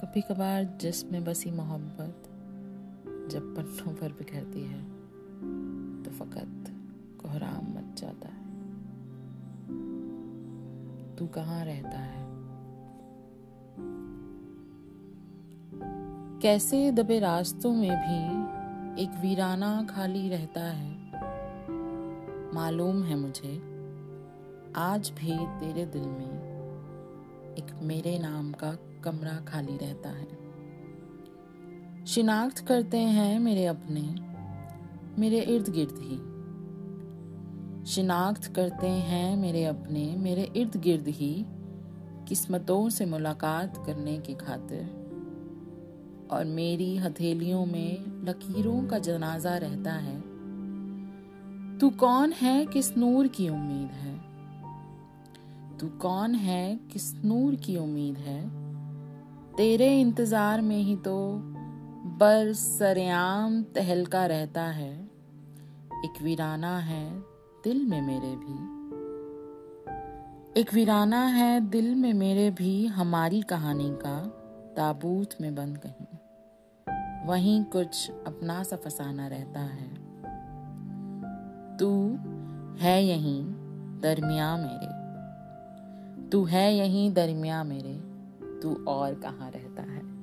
कभी कभार जिसमें बसी मोहब्बत जब पन्नों पर बिखरती है तो फकत कोहराम मच जाता है। तू कहाँ रहता है? कैसे दबे रास्तों में भी एक वीराना खाली रहता है? मालूम है मुझे, आज भी तेरे दिल में एक मेरे नाम का कमरा खाली रहता है। शिनाख्त करते हैं मेरे अपने। मेरे इर्द गिर्द ही। शिनाख्त करते हैं मेरे अपने। मेरे इर्द गिर्द ही किस्मतों से मुलाकात करने की खातिर। और मेरी हथेलियों में लकीरों का जनाजा रहता है। तू कौन है किस नूर की उम्मीद है? तू कौन है? किस नूर की उम्मीद है? तेरे इंतज़ार में ही तो बर सरेआम तहलका रहता है। एक वीराना है दिल में मेरे भी। एक वीराना है दिल में मेरे भी, हमारी कहानी का ताबूत में बंद कहीं। वहीं कुछ अपना सा फसाना रहता है। तू है यहीं दरमिया मेरे। तू है यहीं दरमिया मेरे तू और कहाँ रहता है?